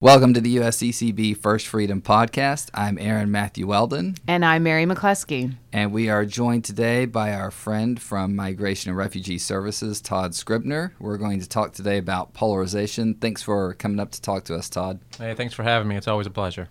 Welcome to the USCCB First Freedom Podcast. I'm Aaron Matthew Weldon, And I'm Mary McCluskey. and we are joined today by our friend from Migration and Refugee Services, Todd Scribner. We're going to talk today about polarization. Thanks for coming up to talk to us, Todd. Hey, thanks for having me. It's always a pleasure.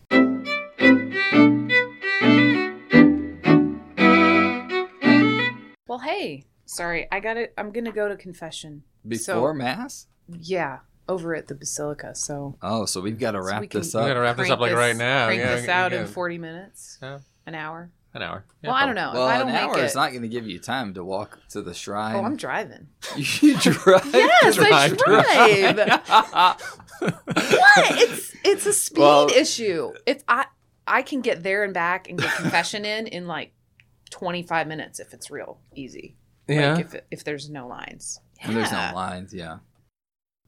Well, hey, sorry, I got it. I'm gonna go to confession. Before Mass? Yeah, over at the Basilica. So Oh, so we've got to wrap we can- this We gotta wrap this up like right now. Crank yeah, this yeah, out yeah. in 40 minutes, Yeah, an hour. an hour. Yeah, well, I don't know. Well, if I an don't hour make is it. not going to give you time to walk to the shrine. oh, I'm driving. you drive? Yes, I Drive. drive. what? It's it's a speed Well- issue. If I I can get there and back and get confession in in like 25 minutes if it's real easy. Yeah. Like if it, if there's no lines. And there's no lines, yeah.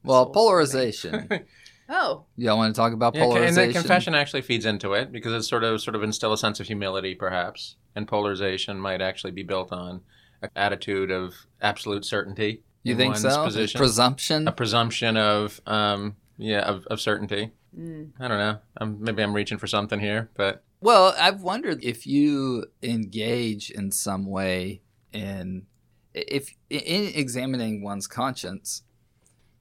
Well, Soul polarization. Oh, Y'all want to talk about Yeah, and polarization? then confession actually feeds into it because it sort of sort of instill a sense of humility, perhaps, and polarization might actually be built on an attitude of absolute certainty. You in think one's so? Position. Presumption? a presumption of um, yeah of, of certainty. mm. I don't know. I'm, maybe I'm reaching for something here, but Well, I've wondered if you engage in some way in if in examining one's conscience,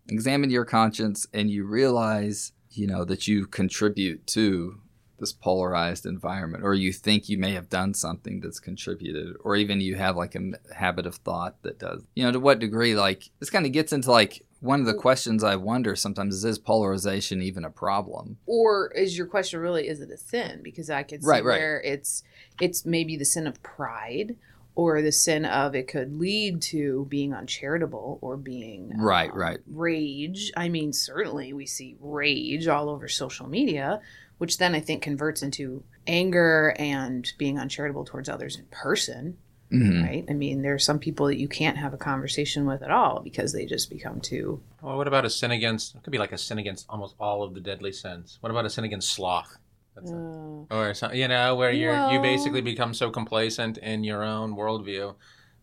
examine your conscience and you realize, you know, that you contribute to this polarized environment or you think you may have done something that's contributed or even you have like a habit of thought that does. You know, to what degree like this kind of gets into like one of the questions I wonder sometimes is is polarization even a problem? or is your question really is it a sin because i could see Right, right. where it's it's maybe the sin of pride or the sin of it could lead to being uncharitable or being Right, um, right. rage i mean certainly we see rage all over social media which then i think converts into anger and being uncharitable towards others in person Mhm. right i mean there are some people that you can't have a conversation with at all because they just become too well, what about a sin against? It could be like a sin against almost all of the deadly sins. What about a sin against sloth? That's a- uh, or some, you know where you're you basically become so complacent in your own worldview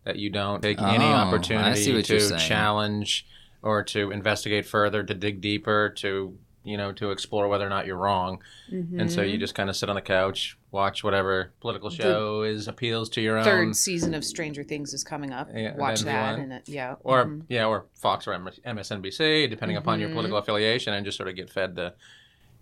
that you don't take any Oh, I see opportunity to challenge or to investigate further to dig deeper to you know to explore whether or not you're wrong and so you just kind of sit on the couch watch whatever political The show is appeals to your third own season of Stranger Things is coming up. Yeah, Watch that'd be that one. and it, yeah. or mhm. yeah or fox or msnbc depending upon your Mhm. political affiliation and just sort of get fed the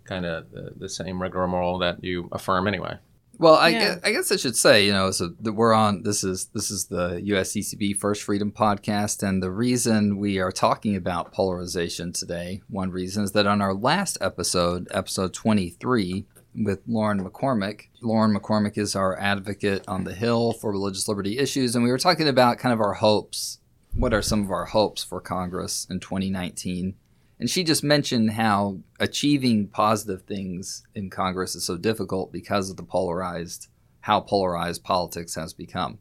kind of the, the same rigmarole that you affirm anyway Well, I, Yeah. guess, I guess I should say, you know, so that we're on. This is this is the USCCB First Freedom podcast, and the reason we are talking about polarization today, one reason is that on our last episode, episode twenty three, with Lauren McCormick, Lauren McCormick is our advocate on the Hill for religious liberty issues, and we were talking about kind of our hopes. What are some of our hopes for Congress in twenty nineteen? And she just mentioned how achieving positive things in Congress is so difficult because of the polarized, how polarized politics has become.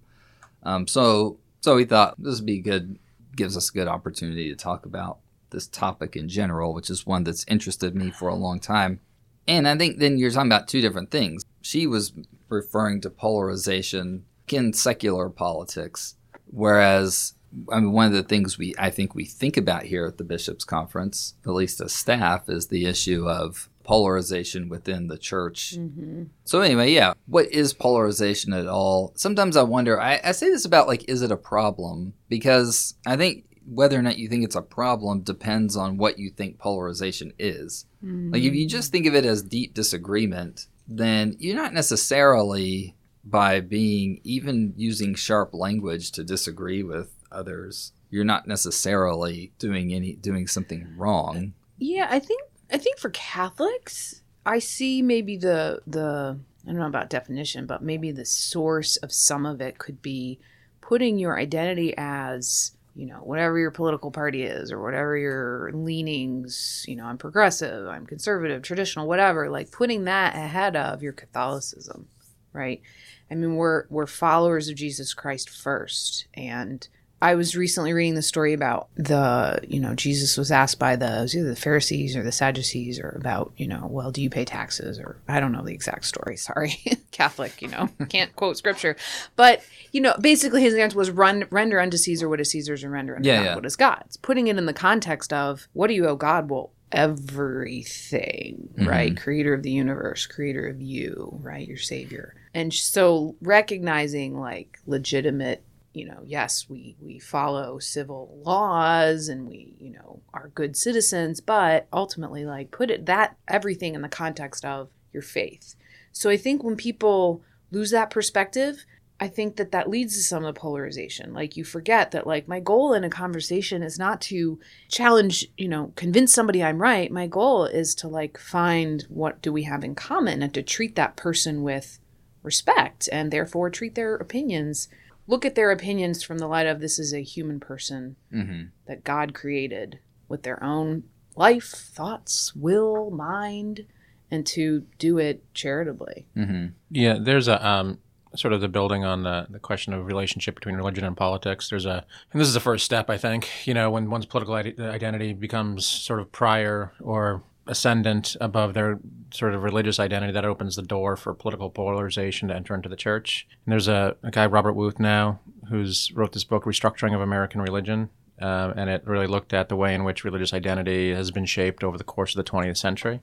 Um, so, so we thought this would be good, gives us a good opportunity to talk about this topic in general, which is one that's interested me for a long time. And I think then you're talking about two different things. She was referring to polarization in secular politics, whereas I mean, one of the things we I think we think about here at the bishops' conference, at least as staff, is the issue of polarization within the church. Mhm. So anyway, yeah, what is polarization at all? Sometimes I wonder. I, I say this about like, is it a problem? Because I think whether or not you think it's a problem depends on what you think polarization is. Like if you just think of it as deep disagreement, then you're not necessarily by being even using sharp language to disagree with others, you're not necessarily doing any doing something wrong. Yeah, I think I think for Catholics, I see maybe the the I don't know about definition, but maybe the source of some of it could be putting your identity as you know whatever your political party is or whatever your leanings you know i'm progressive i'm conservative traditional whatever like putting that ahead of your catholicism right i mean we're we're followers of jesus christ first and I was recently reading the story about the, you know, Jesus was asked by the, either the Pharisees or the Sadducees or about, you know, well, do you pay taxes? Or I don't know the exact story. Sorry. Catholic, you know, can't quote scripture. But, you know, basically his answer was run, render unto Caesar what is Caesar's and render unto Yeah, God yeah. what is God's. Putting it in the context of what do you owe God? Well, everything, mm-hmm. right? Creator of the universe, creator of you, right? Your savior. And so recognizing like legitimate, you know, yes, we we follow civil laws and we, you know, are good citizens, but ultimately like put it that everything in the context of your faith. So I think when people lose that perspective, I think that that leads to some of the polarization. Like you forget that like my goal in a conversation is not to challenge, you know, convince somebody I'm right. My goal is to like find what do we have in common and to treat that person with respect and therefore treat their opinions look at their opinions from the light of this is a human person Mm-hmm. that God created with their own life, thoughts, will, mind, and to do it charitably. Mm-hmm. Yeah, there's a um, sort of the building on the, the question of relationship between religion and politics. There's a, and this is the first step, I think. You know, when one's political ide- identity becomes sort of prior or ascendant above their sort of religious identity, that opens the door for political polarization to enter into the church. And there's a, a guy, Robert Wuthnow, who's wrote this book, Restructuring of American Religion. Uh, and it really looked at the way in which religious identity has been shaped over the course of the 20th century.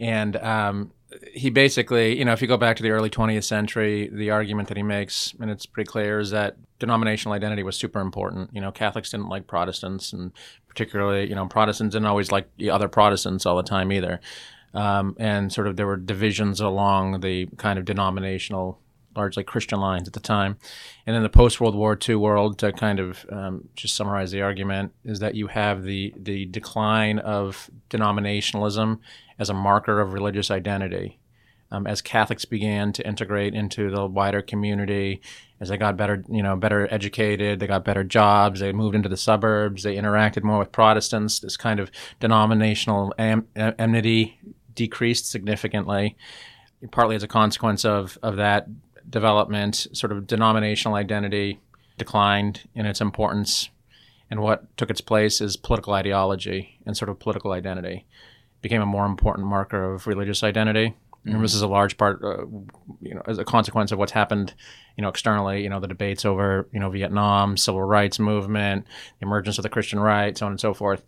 And um, he basically, you know, if you go back to the early 20th century, the argument that he makes, and it's pretty clear, is that denominational identity was super important. You know, Catholics didn't like Protestants, and particularly, you know, Protestants didn't always like the other Protestants all the time either. Um, and sort of there were divisions along the kind of denominational, largely Christian lines at the time. And in the post World War II world, to kind of um, just summarize the argument, is that you have the the decline of denominationalism as a marker of religious identity. Um, as Catholics began to integrate into the wider community, as they got better, you know, better educated, they got better jobs, they moved into the suburbs, they interacted more with Protestants. This kind of denominational am- enmity decreased significantly, partly as a consequence of of that development. Sort of denominational identity declined in its importance, and what took its place is political ideology and sort of political identity became a more important marker of religious identity. And this is a large part, uh, you know, as a consequence of what's happened, you know, externally. You know, the debates over, you know, Vietnam, civil rights movement, the emergence of the Christian right, so on and so forth,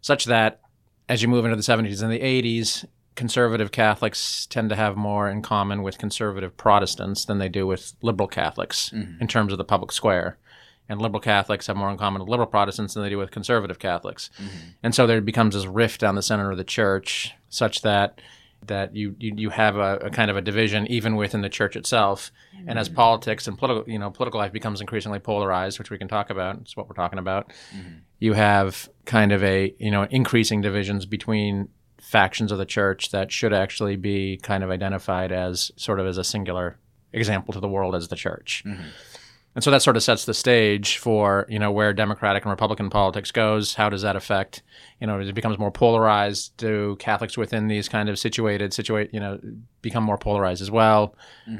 such that as you move into the 70s and the 80s, conservative Catholics tend to have more in common with conservative Protestants than they do with liberal Catholics in terms of the public square. And liberal Catholics have more in common with liberal Protestants than they do with conservative Catholics. Mm-hmm. And so there becomes this rift down the center of the church, such that that you you, you have a, a kind of a division even within the church itself. And as mm-hmm. politics and political you know political life becomes increasingly polarized, which we can talk about, it's what we're talking about. Mm-hmm. You have kind of a you know increasing divisions between factions of the church that should actually be kind of identified as sort of as a singular example to the world as the church. And so that sort of sets the stage for you know where Democratic and Republican politics goes. How does that affect you know it becomes more polarized? Do Catholics within these kind of situated situate you know become more polarized as well?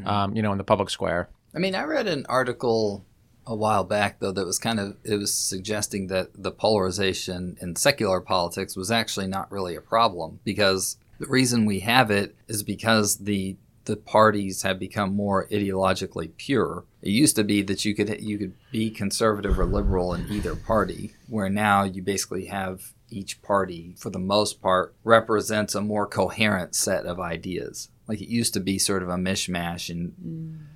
Um, you know in the public square. I mean, I read an article a while back though that was kind of it was suggesting that the polarization in secular politics was actually not really a problem because the reason we have it is because the the parties have become more ideologically pure. It used to be that you could you could be conservative or liberal in either party, where now you basically have each party, for the most part, represents a more coherent set of ideas. Like it used to be sort of a mishmash and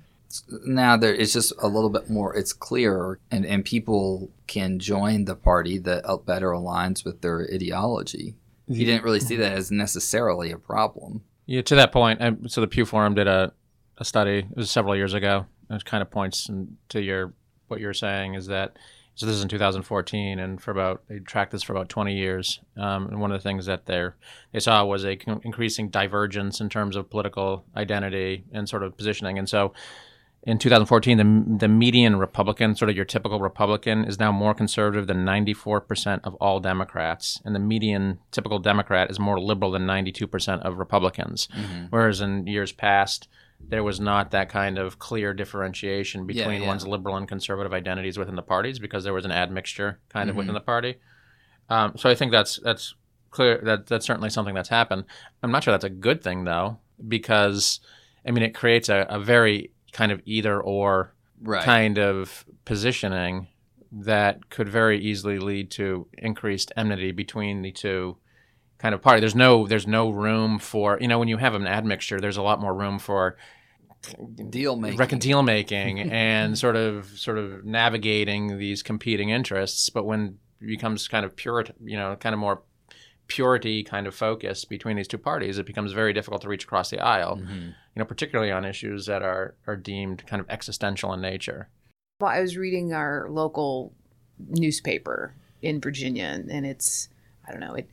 now there it's just a little bit more it's clearer and, and people can join the party that uh, better aligns with their ideology he didn't really see that as necessarily a problem Yeah, to that point, um, so the Pew Forum did a, a study. It was several years ago. It kind of points to your what you're saying is that. So this is in 2014, and for about they tracked this for about 20 years. Um, and one of the things that they they saw was a con- increasing divergence in terms of political identity and sort of positioning. And so, in 2014, the the median Republican, sort of your typical Republican, is now more conservative than 94% of all Democrats, and the median typical Democrat is more liberal than 92% of Republicans. Whereas in years past, there was not that kind of clear differentiation between yeah. one's liberal and conservative identities within the parties because there was an admixture kind of within the party. Um, so I think that's that's clear. That that's certainly something that's happened. I'm not sure that's a good thing though, because I mean it creates a, a very kind of either or right kind of positioning that could very easily lead to increased enmity between the two kind of party. There's no there's no room for you know when you have an admixture, there's a lot more room for deal making, reckon deal making, and sort of sort of navigating these competing interests. But when it becomes kind of pure, you know, kind of more purity kind of focus between these two parties, it becomes very difficult to reach across the aisle. Mm-hmm. You know, particularly on issues that are are deemed kind of existential in nature. Well, I was reading our local newspaper in Virginia, and it's I don't know it.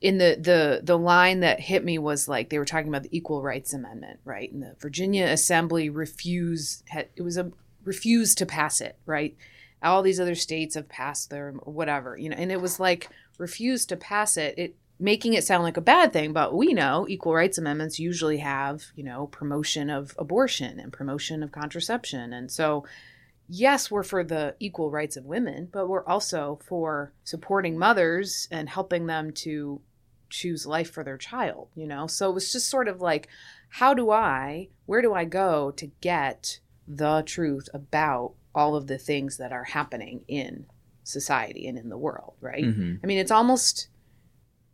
In the the the line that hit me was like they were talking about the Equal Rights Amendment, right? And the Virginia Assembly refused had, it was a refused to pass it, right? All these other states have passed their whatever, you know, and it was like refused to pass it. It making it sound like a bad thing, but we know equal rights amendments usually have, you know, promotion of abortion and promotion of contraception. And so yes, we're for the equal rights of women, but we're also for supporting mothers and helping them to choose life for their child, you know? So it was just sort of like, how do I, where do I go to get the truth about all of the things that are happening in society and in the world, right? Mm-hmm. I mean, it's almost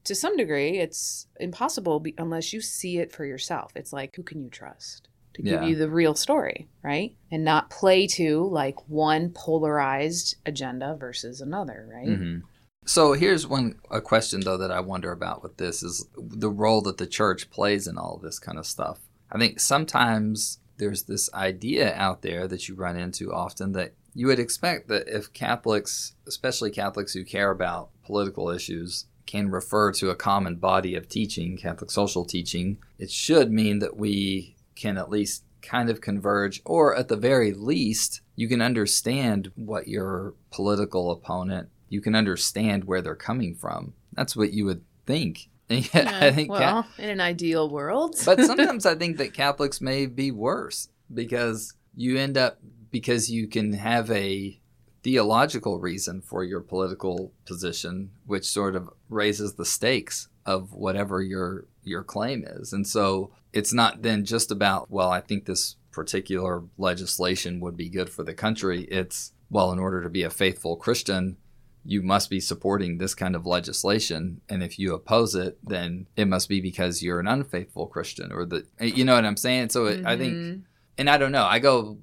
to some degree, it's impossible be- unless you see it for yourself. It's like, who can you trust to give Yeah. you the real story, right? And not play to like one polarized agenda versus another, right? Mhm. So here's one a question though that I wonder about with this is the role that the church plays in all this kind of stuff. I think sometimes there's this idea out there that you run into often that you would expect that if Catholics, especially Catholics who care about political issues, can refer to a common body of teaching, Catholic social teaching, it should mean that we can at least kind of converge, or at the very least, you can understand what your political opponent, you can understand where they're coming from. That's what you would think. Yet, I think, well, in an ideal world, but sometimes I think that Catholics may be worse because you end up because you can have a theological reason for your political position, which sort of raises the stakes of whatever your your claim is. And so it's not then just about, well, I think this particular legislation would be good for the country. It's well, in order to be a faithful Christian, you must be supporting this kind of legislation and if you oppose it then it must be because you're an unfaithful christian or the you know what i'm saying so it, i think Mhm. and i don't know i go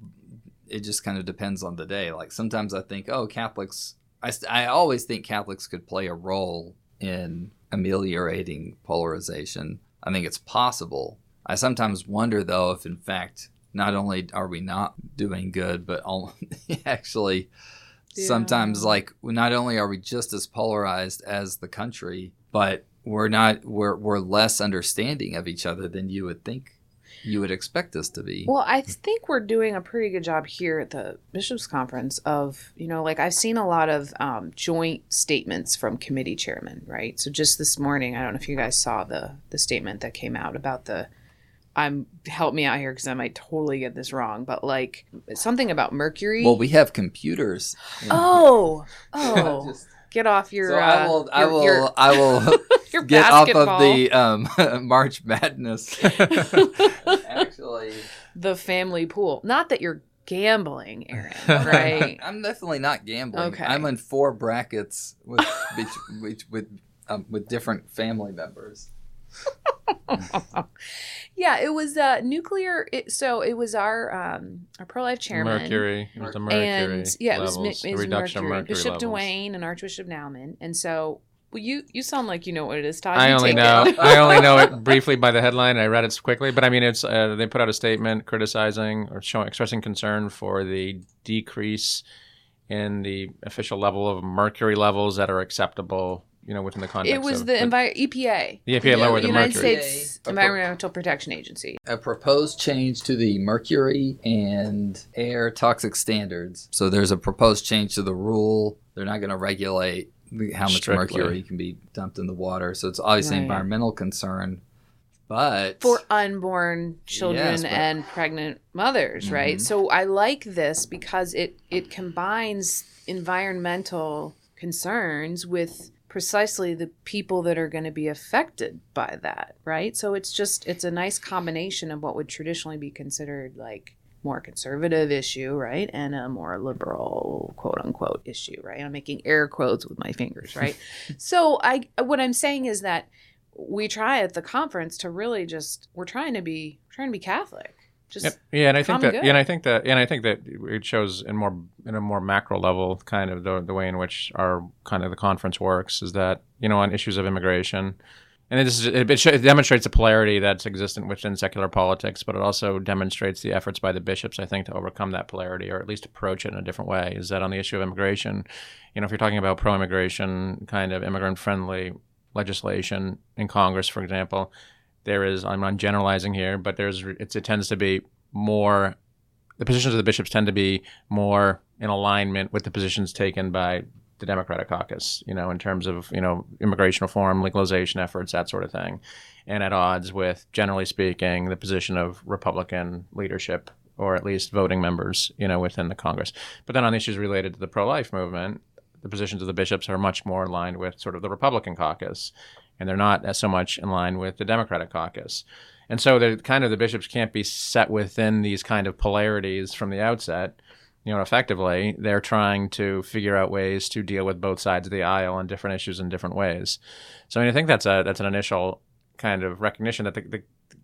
it just kind of depends on the day. Like sometimes i think oh catholics i, I always think catholics could play a role in ameliorating polarization. I think it's possible. I sometimes wonder though if in fact not only are we not doing good but al- actually sometimes like not only are we just as polarized as the country but we're not we're, we're less understanding of each other than you would think you would expect us to be Well, I think we're doing a pretty good job here at the bishops' conference of, you know, like I've seen a lot of um, joint statements from committee chairmen, right? So just this morning, I don't know if you guys saw the the statement that came out about the. I'm help me out here because I might totally get this wrong, but like something about mercury. well we have computers oh, oh, Just- get off your. so uh, i will i will your- i will your get off of the um march madness actually the family pool. Not that you're gambling, Aaron, right? i'm definitely not gambling Okay. i'm in four brackets with with with, with, um, with different family members yeah, it was uh, nuclear. It, so it was our um, our pro life chairman. Mercury. It was the mercury and yeah, it was, levels, mi- it was reduction mercury. of mercury Bishop levels. Dewane and Archbishop Naumann, and so well, you you sound like you know what it is, Todd. I You only know it. I only know it briefly by the headline. I read it quickly, but I mean, it's uh, they put out a statement criticizing or showing expressing concern for the decrease in the official level of mercury levels that are acceptable, you know, within the context. it was of the envi- EPA. The EPA lowered the United mercury. States Okay. Environmental Protection Agency. a proposed change to the mercury and air toxic standards. So there's a proposed change to the rule. They're not going to regulate the- how much Strictly. mercury can be dumped in the water. So it's obviously an Right. environmental concern. But for unborn children Yes, but- and pregnant mothers, right? Mhm. So I like this because it it combines environmental concerns with precisely the people that are going to be affected by that, right? So it's just it's a nice combination of what would traditionally be considered like more conservative issue, right? And a more liberal quote unquote issue, right? I'm making air quotes with my fingers, right? so I what I'm saying is that we try at the conference to really just we're trying to be trying to be Catholic. Just Yep. Yeah, and I think that, good. yeah, and I think that, and I think that it shows in more in a more macro level, kind of the the way in which our kind of the conference works is that you know on issues of immigration, and this is it, it, demonstrates the polarity that's existent within secular politics, but it also demonstrates the efforts by the bishops, I think, to overcome that polarity or at least approach it in a different way. Is that on the issue of immigration, you know, if you're talking about pro-immigration kind of immigrant-friendly legislation in Congress, for example, there is I'm not generalizing here, but there's it tends to be more the positions of the bishops tend to be more in alignment with the positions taken by the Democratic caucus, you know, in terms of, you know, immigration reform, legalization efforts, that sort of thing, and at odds with, generally speaking, the position of Republican leadership or at least voting members, you know, within the Congress. But then on issues related to the pro-life movement, the positions of the bishops are much more aligned with sort of the Republican caucus, and they're not as so much in line with the Democratic caucus. And so the kind of the bishops can't be set within these kind of polarities from the outset. You know, effectively, they're trying to figure out ways to deal with both sides of the aisle and different issues in different ways. So I mean, I think that's a that's an initial kind of recognition that the, the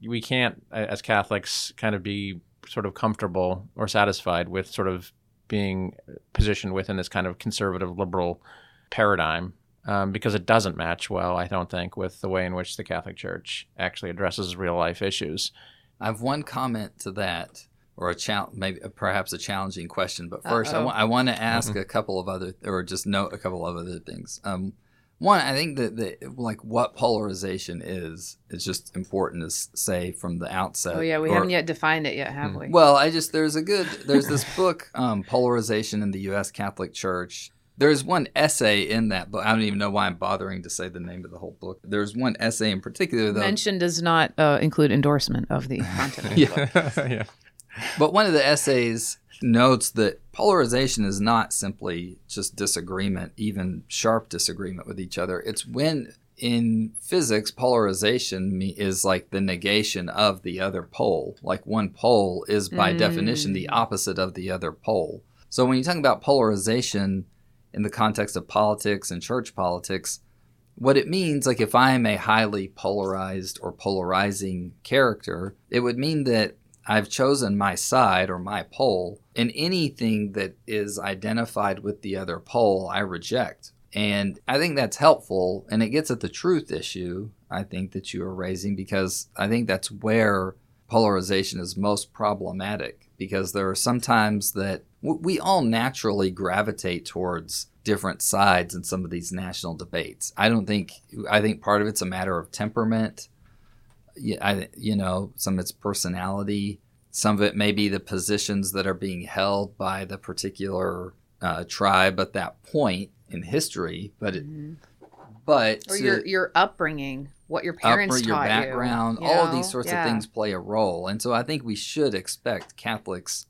we can't as Catholics kind of be sort of comfortable or satisfied with sort of being positioned within this kind of conservative liberal paradigm um, because it doesn't match well, I don't think, with the way in which the Catholic Church actually addresses real life issues. I have one comment to that, or a chal- maybe perhaps a challenging question. But first, I Uh-oh. wa- I want to ask a couple of other, or just note a couple of other things. Um, one, I think that the like what polarization is is just important to s- say from the outset. oh yeah, we or- haven't yet defined it yet, have we? Well, I just there's a good there's this book, um, Polarization in the U.S. Catholic Church. There's one essay in that book. I don't even know why I'm bothering to say the name of the whole book. There's one essay in particular, though. Mention does not uh, include endorsement of the content. of the book. yeah. But one of the essays notes that polarization is not simply just disagreement, even sharp disagreement with each other. It's when in physics, polarization is like the negation of the other pole. Like one pole is by Mm. definition the opposite of the other pole. So when you talk about polarization in the context of politics and church politics, what it means, like if I am a highly polarized or polarizing character, it would mean that I've chosen my side or my pole, and anything that is identified with the other pole, I reject. And I think that's helpful, and it gets at the truth issue, I think, that you are raising, because I think that's where polarization is most problematic. Because there are sometimes that we all naturally gravitate towards different sides in some of these national debates. I don't think, I think part of it's a matter of temperament I, you know, some of its personality. Some of it may be the positions that are being held by the particular uh, tribe at that point in history. But it, Mhm. but Or to your your upbringing, what your parents your taught background, you. you all these sorts Yeah. of things play a role. And so I think we should expect Catholics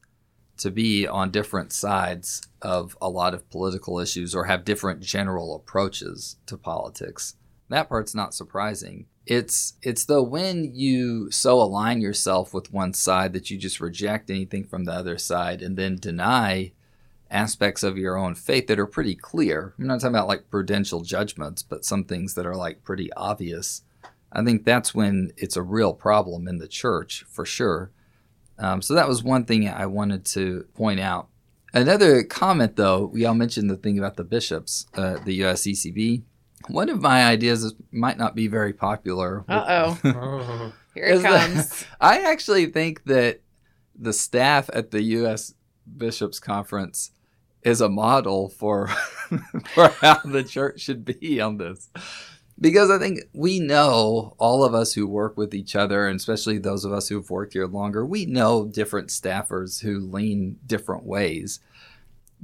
to be on different sides of a lot of political issues or have different general approaches to politics. That part's not surprising. It's it's though when you so align yourself with one side that you just reject anything from the other side and then deny aspects of your own faith that are pretty clear. I'm not talking about like prudential judgments, but some things that are like pretty obvious. I think that's when it's a real problem in the church for sure. Um, so that was one thing I wanted to point out. Another comment, though, we all mentioned the thing about the bishops, uh, the USCCB. One of my ideas is, might not be very popular. Uh oh, here it Is that- comes. I actually think that the staff at the U.S. Bishops Conference is a model for for how the church should be on this. Because I think we know, all of us who work with each other, and especially those of us who've worked here longer, we know different staffers who lean different ways.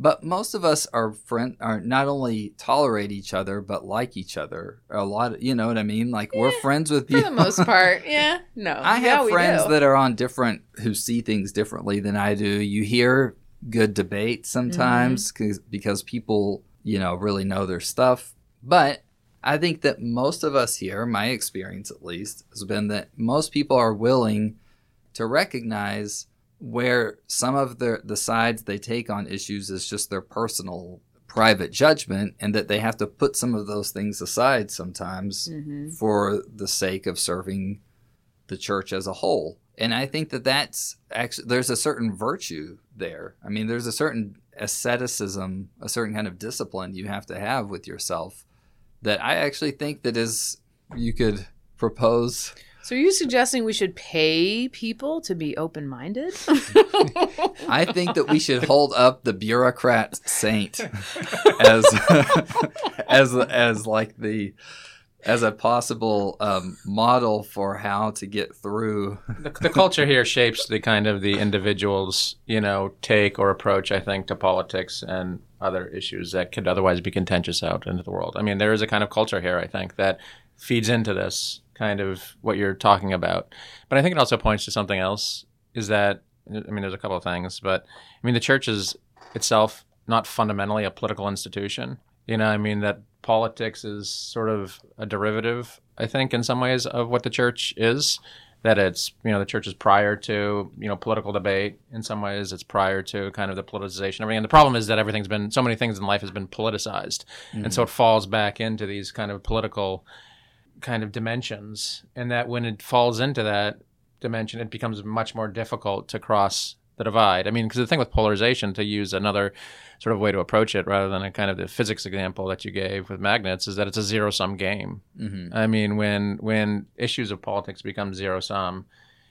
But most of us are friend are not only tolerate each other but like each other. A lot, of, you know what I mean? Like we're friends with people For the most part, yeah. No, I have we friends that are on different who see things differently than I do. You hear good debate sometimes Mm-hmm. 'cause- because people, you know, really know their stuff. But I think that most of us here, my experience at least, has been that most people are willing to recognize where some of the the sides they take on issues is just their personal private judgment and that they have to put some of those things aside sometimes Mhm. for the sake of serving the church as a whole. And I think that that's actually there's a certain virtue there. I mean, there's a certain asceticism, a certain kind of discipline you have to have with yourself that I actually think that is you could propose. So are you suggesting we should pay people to be open-minded? I think that we should hold up the bureaucrat saint as as as like the as a possible um, model for how to get through. the, the culture here shapes the kind of the individual's you know take or approach i think to politics and other issues that could otherwise be contentious out into the world i mean there is a kind of culture here i think that feeds into this kind of what you're talking about. But i think it also points to something else is that i mean there's a couple of things but i mean the church is itself not fundamentally a political institution. You know i mean that politics is sort of a derivative i think in some ways of what the church is. That it's you know the church is prior to you know political debate. In some ways it's prior to kind of the politicization everything. And the problem is that everything's been so many things in life has been politicized. And so mm-hmm. it falls back into these kind of political kind of dimensions and that when it falls into that dimension it becomes much more difficult to cross the divide i mean because the thing with polarization to use another sort of way to approach it rather than a kind of the physics example that you gave with magnets is that it's a zero sum game Mhm. I mean, when when issues of politics become zero sum,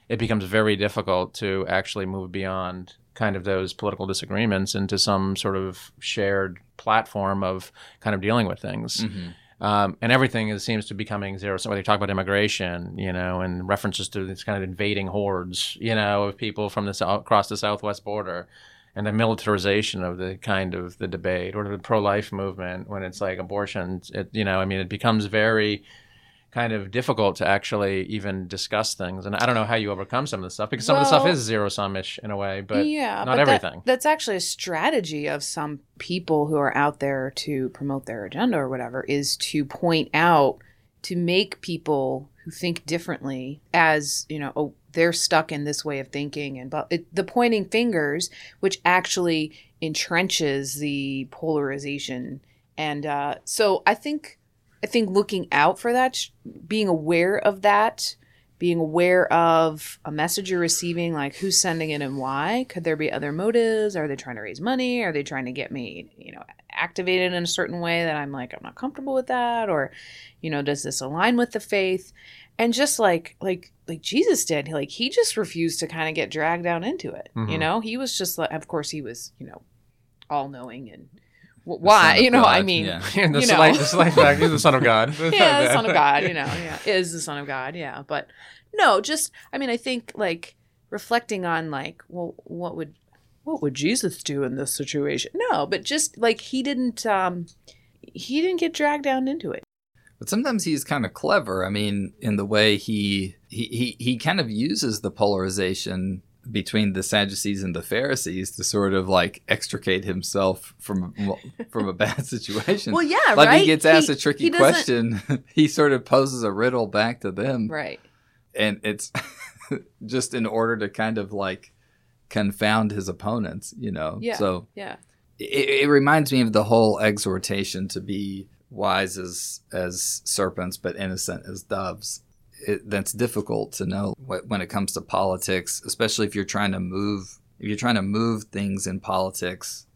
it becomes very difficult to actually move beyond kind of those political disagreements into some sort of shared platform of kind of dealing with things. Mhm. Um, and everything is, seems to be becoming zero So Whether you talk about immigration, you know, and references to this kind of invading hordes, you know, of people from the south across the southwest border, and the militarization of the kind of the debate or the pro-life movement when it's like abortion it you know i mean it becomes very kind of difficult to actually even discuss things. And i don't know how you overcome some of this stuff because some of the stuff is zero sum-ish in a way but yeah, not but that- everything. that's actually a strategy of some people who are out there to promote their agenda or whatever is to point out to make people who think differently as you know oh they're stuck in this way of thinking. And but it, the pointing fingers which actually entrenches the polarization. And uh, so i think i think looking out for that being aware of that being aware of a message you're receiving, like who's sending it and why. Could there be other motives? Are they trying to raise money? Are they trying to get me, you know, activated in a certain way that I'm like, I'm not comfortable with that? Or, you know, does this align with the faith? And just like, like, like Jesus did, like he just refused to kind of get dragged down into it. You Mhm. know, he was just like, of course, he was, you know, all knowing and why, you know, I mean, yeah. the, you know. the slight fact he's the son of god yeah, the son of God, you know, yeah, is the son of God, yeah. But no, just I mean, I think like reflecting on like, well, what would what would Jesus do in this situation? No, but just like he didn't um he didn't get dragged down into it. But sometimes he's kind of clever. I mean, in the way he he he, he kind of uses the polarization between the Sadducees and the Pharisees to sort of like extricate himself from from a bad situation. Well, yeah, like right. he gets asked a tricky doesn't- question, he sort of poses a riddle back to them, Right. and it's just in order to kind of like confound his opponents, you know. Yeah. So Yeah. it, it reminds me of the whole exhortation to be wise as as serpents but innocent as doves it, that's difficult to know wh- when it comes to politics especially if you're trying to move if you're trying to move things in politics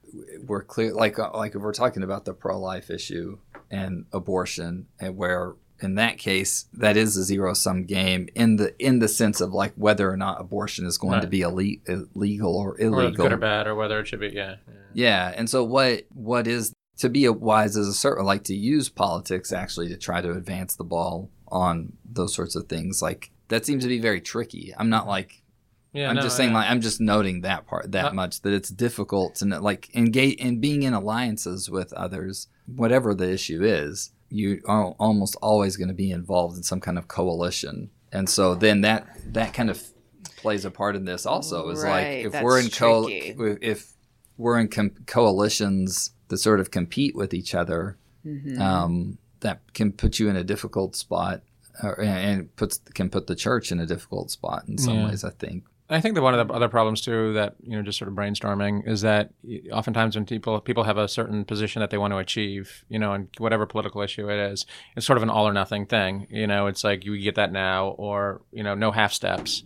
we're clear like uh, like if we're talking about the pro-life issue and abortion and where in that case that is a zero sum game in the in the sense of like whether or not abortion is going to be ille- illegal or or illegal good or bad or whether it should be yeah, yeah. yeah, and so what what is to be a wise as a certain like to use politics actually to try to advance the ball on those sorts of things. Like that seems to be very tricky. I'm not like Yeah, I'm no, just saying yeah. like I'm just noting that part that Uh, much that it's difficult to like engage in being in alliances with others, whatever the issue is. You are almost always going to be involved in some kind of coalition, and so then that that kind of plays a part in this also. Is Right, like if we're in co if we're in com- coalitions that sort of compete with each other, Mhm. um, that can put you in a difficult spot, or, and puts can put the church in a difficult spot in some Yeah. ways. I think. I think that one of the other problems too that you know just sort of brainstorming is that oftentimes when people people have a certain position that they want to achieve, you know, and whatever political issue it is, it's sort of an all or nothing thing. You know, it's like you get that now or you know no half steps.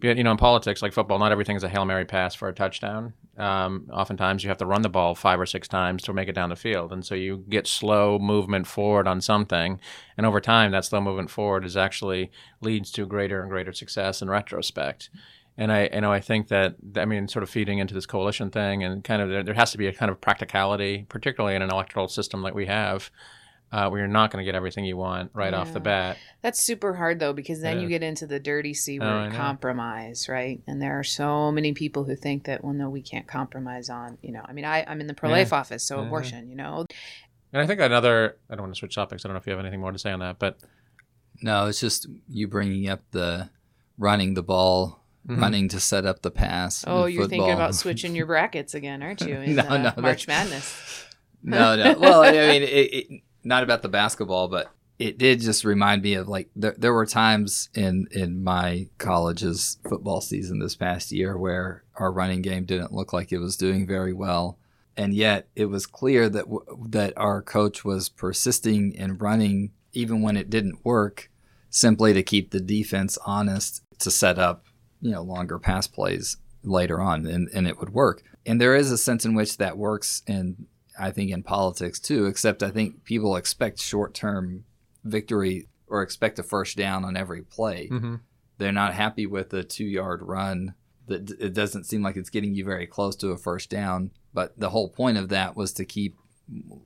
But, you know, in politics like football, not everything is a hail mary pass for a touchdown. Um, oftentimes you have to run the ball five or six times to make it down the field, and so you get slow movement forward on something, and over time that slow movement forward is actually leads to greater and greater success in retrospect. And I, you know, I think that I mean, sort of feeding into this coalition thing, and kind of there, there has to be a kind of practicality, particularly in an electoral system like we have, uh, where you're not going to get everything you want right yeah. off the bat. That's super hard though, because then yeah. you get into the dirty C oh, word, oh, compromise, right? And there are so many people who think that, well, no, we can't compromise on, you know. I mean, I, I'm in the pro-life yeah. office, so abortion, you know. And I think another, I don't want to switch topics. I don't know if you have anything more to say on that, but no, it's just you bringing up the running the ball Mm-hmm. running to set up the pass. Oh, you're football. thinking about switching your brackets again, aren't you? In, no, uh, no, March Madness. no, no. Well, I mean, it, it, not about the basketball, but it did just remind me of like there, were times in in my college's football season this past year where our running game didn't look like it was doing very well, and yet it was clear that w- that our coach was persisting in running even when it didn't work, simply to keep the defense honest to set up you know longer pass plays later on, and, and it would work. And there is a sense in which that works in I think in politics too. Except I think people expect short term victory or expect a first down on every play. Mm-hmm. They're not happy with a two yard run. That it doesn't seem like it's getting you very close to a first down. But the whole point of that was to keep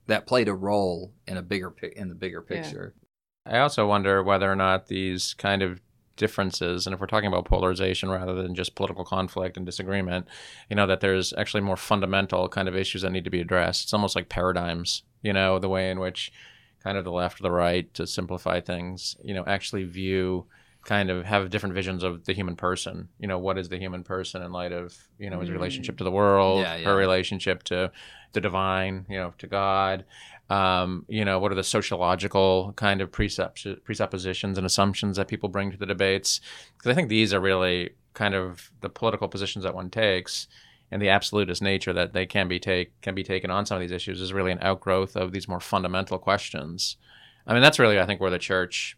that played a role in a bigger in the bigger picture. Yeah. I also wonder whether or not these kind of differences and if we're talking about polarization rather than just political conflict and disagreement you know that there's actually more fundamental kind of issues that need to be addressed it's almost like paradigms you know the way in which kind of the left or the right to simplify things you know actually view kind of have different visions of the human person you know what is the human person in light of you know his mm. relationship to the world yeah, yeah. her relationship to the divine you know to god um, you know, what are the sociological kind of precepts, presuppositions and assumptions that people bring to the debates? Because I think these are really kind of the political positions that one takes and the absolutist nature that they can be take can be taken on some of these issues is really an outgrowth of these more fundamental questions. I mean, that's really I think where the church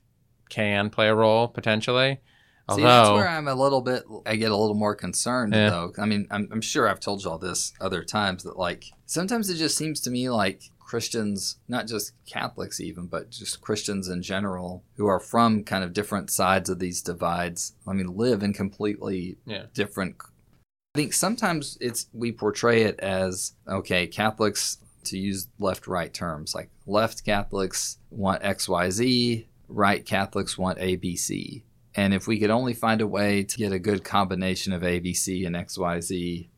can play a role potentially. Although, See, that's where I'm a little bit. I get a little more concerned yeah. though. I mean, I'm, I'm sure I've told you all this other times that like sometimes it just seems to me like Christians, not just Catholics even, but just Christians in general, who are from kind of different sides of these divides. I mean, live in completely yeah. different. I think sometimes it's we portray it as okay, Catholics to use left-right terms, like left Catholics want X, Y, Z, right Catholics want A, B, C. And if we could only find a way to get a good combination of A, B, C, and X, Y, Z,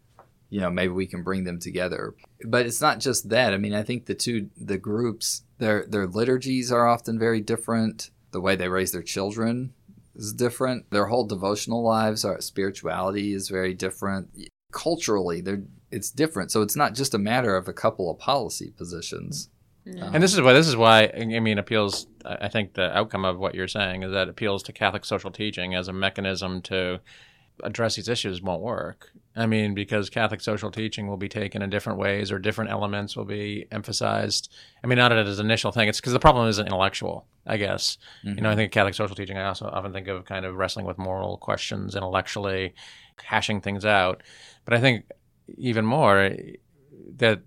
you know maybe we can bring them together. But it's not just that. I mean i think the two the groups their their liturgies are often very different. The way they raise their children is different. Their whole devotional lives our spirituality is very different. Culturally they're it's different. So it's not just a matter of a couple of policy positions. Um, and this is why this is why I mean appeals. I think the outcome of what you're saying is that appeals to Catholic social teaching as a mechanism to address these issues won't work. I mean, because Catholic social teaching will be taken in different ways or different elements will be emphasized. I mean, not as an initial thing. It's because the problem isn't intellectual, I guess. Mm-hmm. You know, I mm-hmm. think Catholic social teaching, I also often think of kind of wrestling with moral questions intellectually, hashing things out. But I think even more that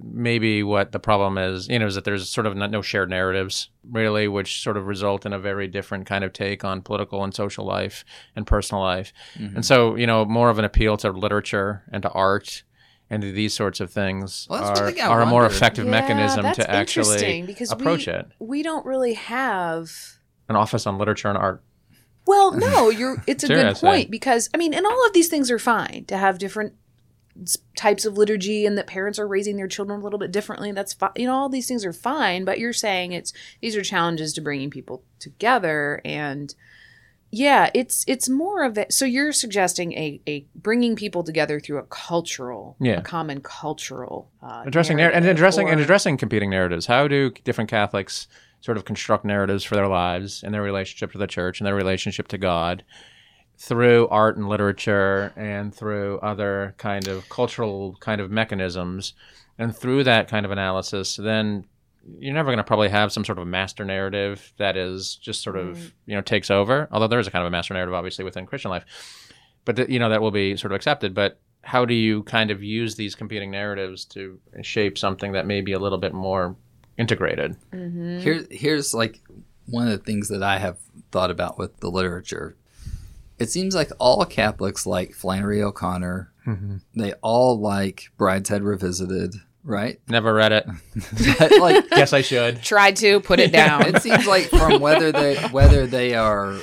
maybe what the problem is, you know, is that there's sort of no shared narratives really, which sort of result in a very different kind of take on political and social life and personal life. Mm-hmm. And so, you know, more of an appeal to literature and to art and to these sorts of things well, are, are a more effective yeah, mechanism to actually approach we, it. We don't really have an office on literature and art. Well, no, you're. It's a good point because I mean, and all of these things are fine to have different types of liturgy and that parents are raising their children a little bit differently that's fine you know all these things are fine but you're saying it's these are challenges to bringing people together and yeah it's it's more of it so you're suggesting a, a bringing people together through a cultural yeah. a common cultural uh, addressing and addressing or, and addressing competing narratives how do different catholics sort of construct narratives for their lives and their relationship to the church and their relationship to god through art and literature and through other kind of cultural kind of mechanisms and through that kind of analysis then you're never going to probably have some sort of master narrative that is just sort of Mm. you know takes over although there is a kind of a master narrative obviously within christian life but th- you know that will be sort of accepted but how do you kind of use these competing narratives to shape something that may be a little bit more integrated Mm-hmm. Here, here's like one of the things that I have thought about with the literature. It seems like all Catholics like Flannery O'Connor. Mm-hmm. They all like Brideshead Revisited, right? never read it But, like guess i should Tried to put it down. it seems like from whether they whether they are,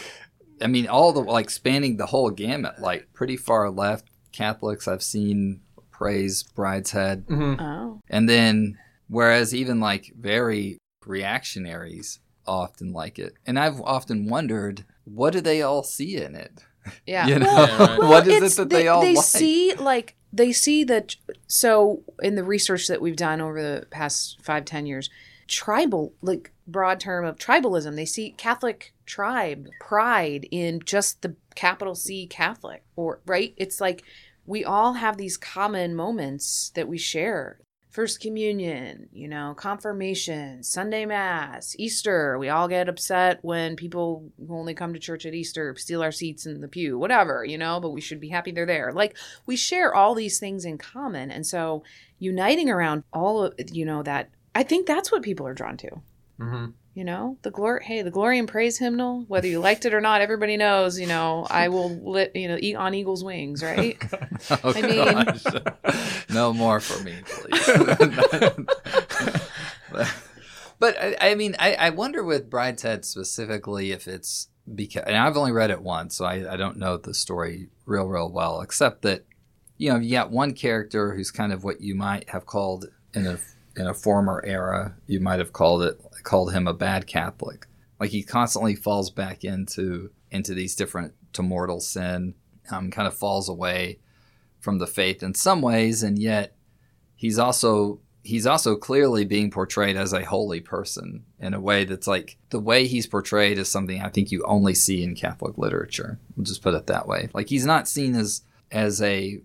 I mean, all the like spanning the whole gamut. Like pretty far left Catholics, I've seen praise Brideshead, mm-hmm. oh. and then whereas even like very reactionaries often like it and i've often wondered what do they all see in it Yeah. you know Yeah, right. what is it that they, all they like see like they see that so in the research that we've done over the past five ten years tribal like broad term of tribalism they see catholic tribe pride in just the capital c catholic or right it's like we all have these common moments that we share first communion you know confirmation sunday mass easter. We all get upset when people who only come to church at easter steal our seats in the pew whatever you know but we should be happy they're there. Like we share all these things in common. And so uniting around all of you know that i think that's what people are drawn to. Mm-hmm. You know the glory hey the glory and praise hymnal whether you liked it or not everybody knows you know i will lit you know eat on eagle's wings oh, right? Oh, I mean- oh, no more for me please. But, but I, I mean I, I wonder with brideshead specifically if it's because and i've only read it once so I, I don't know the story real real well except that you know you got one character who's kind of what you might have called in a in a former era you might have called it called him a bad catholic like he constantly falls back into into these different to mortal sin um, kind of falls away from the faith in some ways and yet he's also he's also clearly being portrayed as a holy person in a way that's like the way he's portrayed is something I think you only see in Catholic literature. We'll just put it that way. Like he's not seen as as a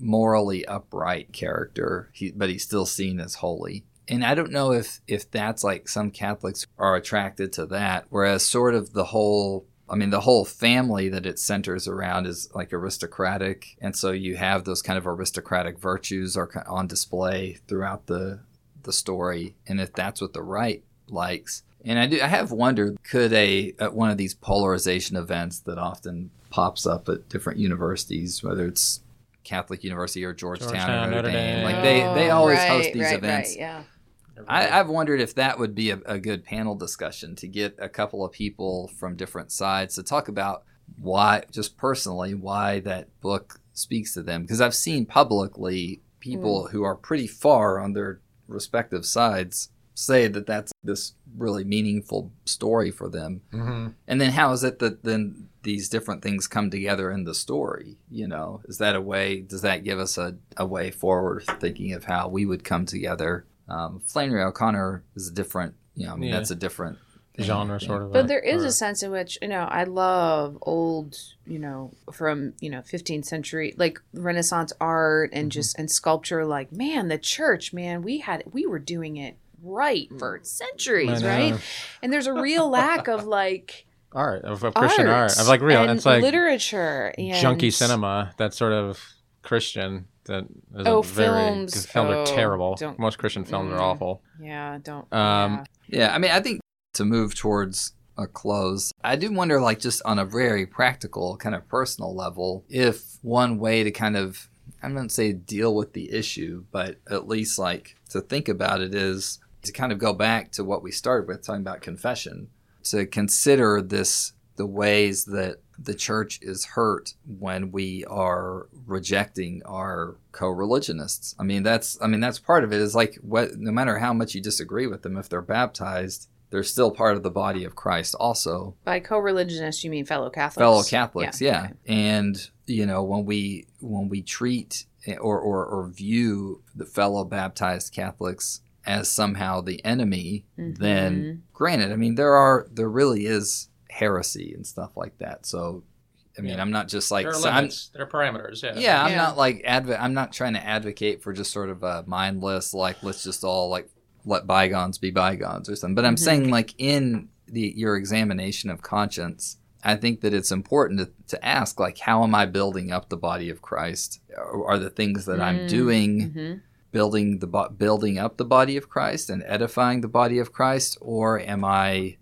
morally upright character, he, but he's still seen as holy. And I don't know if if that's like some Catholics are attracted to that, whereas sort of the whole I mean, the whole family that it centers around is like aristocratic, and so you have those kind of aristocratic virtues are on display throughout the the story. And if that's what the right likes, and I do, I have wondered, could a at one of these polarization events that often pops up at different universities, whether it's Catholic University or Georgetown, Georgetown, or Notre Notre Dame, Dame. like they they Oh, always right, host these right, events. right, yeah I, I've wondered if that would be a, a good panel discussion to get a couple of people from different sides to talk about why, just personally, why that book speaks to them. Because I've seen publicly people who are pretty far on their respective sides say that that's this really meaningful story for them. mm-hmm. And then how is it that then these different things come together in the story? You know, is that a way, does that give us a, a way forward thinking of how we would come together? Um, Flannery O'Connor is a different, you know, I mean, Yeah. that's a different thing, genre I sort of But a- there is or- a sense in which, you know, I love old, you know, from, you know, 15th century, like Renaissance art and just, and sculpture, like, man, the church, man, we had, we were doing it right for centuries, right? And there's a real lack of like art of, of Christian art, art of like real. and It's like literature and junky cinema. That's sort of Christian. That is Oh, a very films. 'cause films Oh, are terrible. don't- Most Christian films Mm. are awful. Yeah, don't. Um, yeah. Yeah, I mean, I think to move towards a close, I do wonder, like, just on a very practical, kind of personal level, if one way to kind of, I'm going to say deal with the issue, but at least like to think about it is to kind of go back to what we started with, talking about confession, to consider this the ways that the church is hurt when we are rejecting our co-religionists. I mean that's I mean that's part of it is like what no matter how much you disagree with them if they're baptized, they're still part of the body of Christ also By co-religionists, you mean fellow Catholics? fellow Catholics, Yeah, yeah. And you know when we when we treat or, or or view the fellow baptized Catholics as somehow the enemy, then Mhm. granted, I mean there are there really is heresy and stuff like that. So I mean, Yeah. I'm not just like there are so limits. there are parameters. Yeah. yeah, I'm Yeah. not like adv- I'm not trying to advocate for just sort of a mindless like let's just all like let bygones be bygones or something. But I'm Mhm. saying like in the your examination of conscience, I think that it's important to, to ask like how am I building up the body of Christ? Are, are the things that I'm Mm. doing Mhm. building the bo- building up the body of Christ and edifying the body of Christ, or am I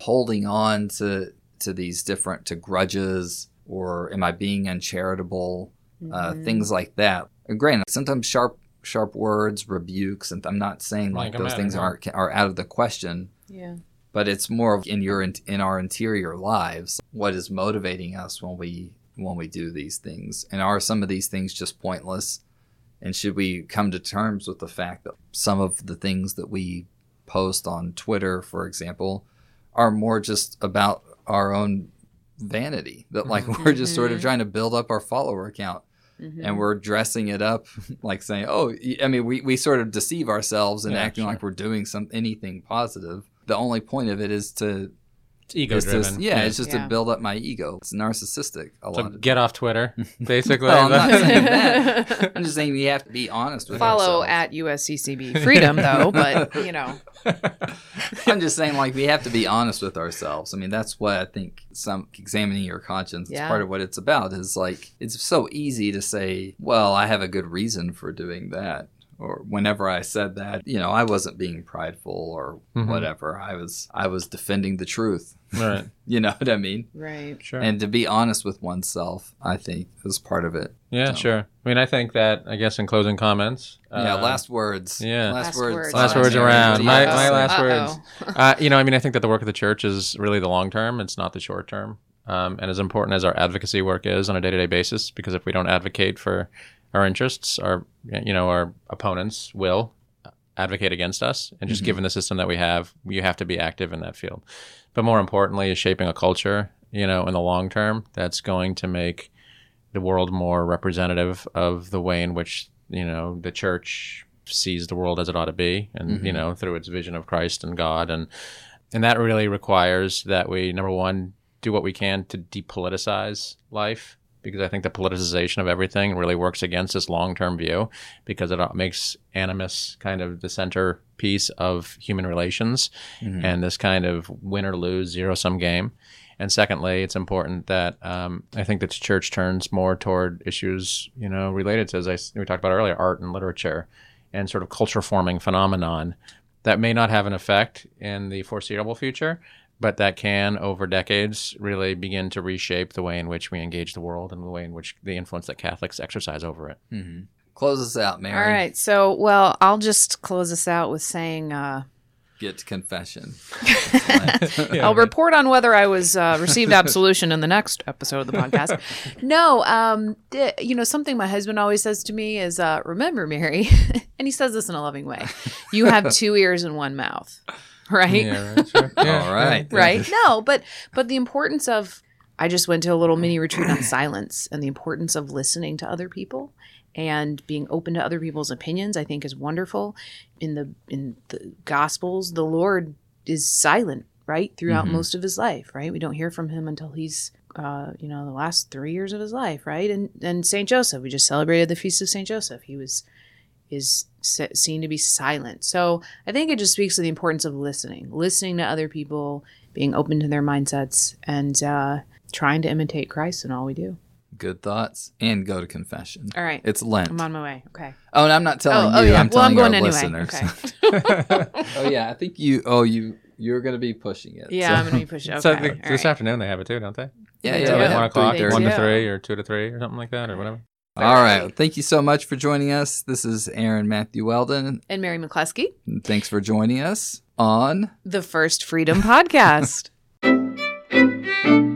holding on to to these different to grudges, or am I being uncharitable? Uh, Mhm. things like that. And granted, sometimes sharp sharp words, rebukes, and I'm not saying like Like those things aren't are out of the question. Yeah. But it's more of in your in our interior lives. What is motivating us when we when we do these things, and are some of these things just pointless? And should we come to terms with the fact that some of the things that we post on Twitter, for example, are more just about our own vanity? That like we're just sort of Mhm. trying to build up our follower count Mhm. and we're dressing it up like saying, "Oh, i mean, we, we sort of deceive ourselves and Yeah, acting sure. like we're doing some anything positive." The only point of it is to It's ego is to- driven. yeah, it's just Yeah. to build up my ego. It's narcissistic a So lot. Of get off Twitter, basically. Well, I'm not saying that. I'm just saying we have to be honest with Follow ourselves. at USCCB Freedom though, but you know. I'm just saying, like, we have to be honest with ourselves. I mean, that's what I think some examining your conscience is part of what it's about. Is like, it's so easy to say, well, I have a good reason for doing that. Or whenever I said that, you know, I wasn't being prideful or Mhm. whatever. I was, I was defending the truth. Right. You know what I mean? Right. Sure. And to be honest with oneself, I think is part of it. yeah, so. sure. I mean, I think that, I guess, in closing comments. yeah. uh, Last words. yeah. Last, Last words. words. Last words around. My- my last Uh-oh. words. uh, you know, I mean, I think that the work of the church is really the long term. It's not the short term. Um, and as important as our advocacy work is on a day to day basis, because if we don't advocate for our interests, our you know our opponents will advocate against us. And just Mhm. given the system that we have, you have to be active in that field. But more importantly, is shaping a culture. You know, in the long term, that's going to make the world more representative of the way in which you know the church sees the world as it ought to be, and you Mhm. know through its vision of Christ and God, and and that really requires that we number one do what we can to depoliticize life because I think the politicization of everything really works against this long-term view because it makes animus kind of the centerpiece of human relations Mhm. and this kind of win or lose zero sum game. And secondly, it's important that um, I think that the church turns more toward issues, you know, related to, as I, we talked about earlier, art and literature and sort of culture forming phenomenon that may not have an effect in the foreseeable future, but that can, over decades, really begin to reshape the way in which we engage the world and the way in which the influence that Catholics exercise over it. Mhm. Close us out, Mary. All right. So, well, I'll just close this out with saying uh, Get to confession. Yeah, I'll right. report on whether I was uh, received absolution in the next episode of the podcast. No, um, th- you know something my husband always says to me is, uh, "Remember, Mary," and he says this in a loving way. You have two ears and one mouth, right? Yeah, right, sure. Yeah, All right. right? No, but but the importance of I just went to a little mini retreat on silence and the importance of listening to other people and being open to other people's opinions I think is wonderful. In the in the gospels, the Lord is silent, right? Throughout Mhm. most of his life, right? We don't hear from him until he's uh, you know, the last 3 years of his life, right? And and St. Joseph, we just celebrated the feast of St. Joseph. He was is seen to be silent. So I think it just speaks to the importance of listening, listening to other people, being open to their mindsets, and uh, trying to imitate Christ in all we do. Good thoughts and go to confession. All right. It's Lent. I'm on my way. Okay. Oh, and I'm not telling oh, you. oh, yeah. I'm well, I'm going our anyway. listeners. Okay. oh yeah, I think you. Oh, you. You're going to be pushing it. Yeah, so- I'm going to be pushing. Okay. So the, this right. afternoon they have it too, don't they? yeah, They yeah. do. Like have one o'clock, They or one to three, or two to three, or something like that, or whatever. All right. Thank you so much for joining us. This is Aaron Matthew Weldon and Mary McClusky. And thanks for joining us on the First Freedom Podcast.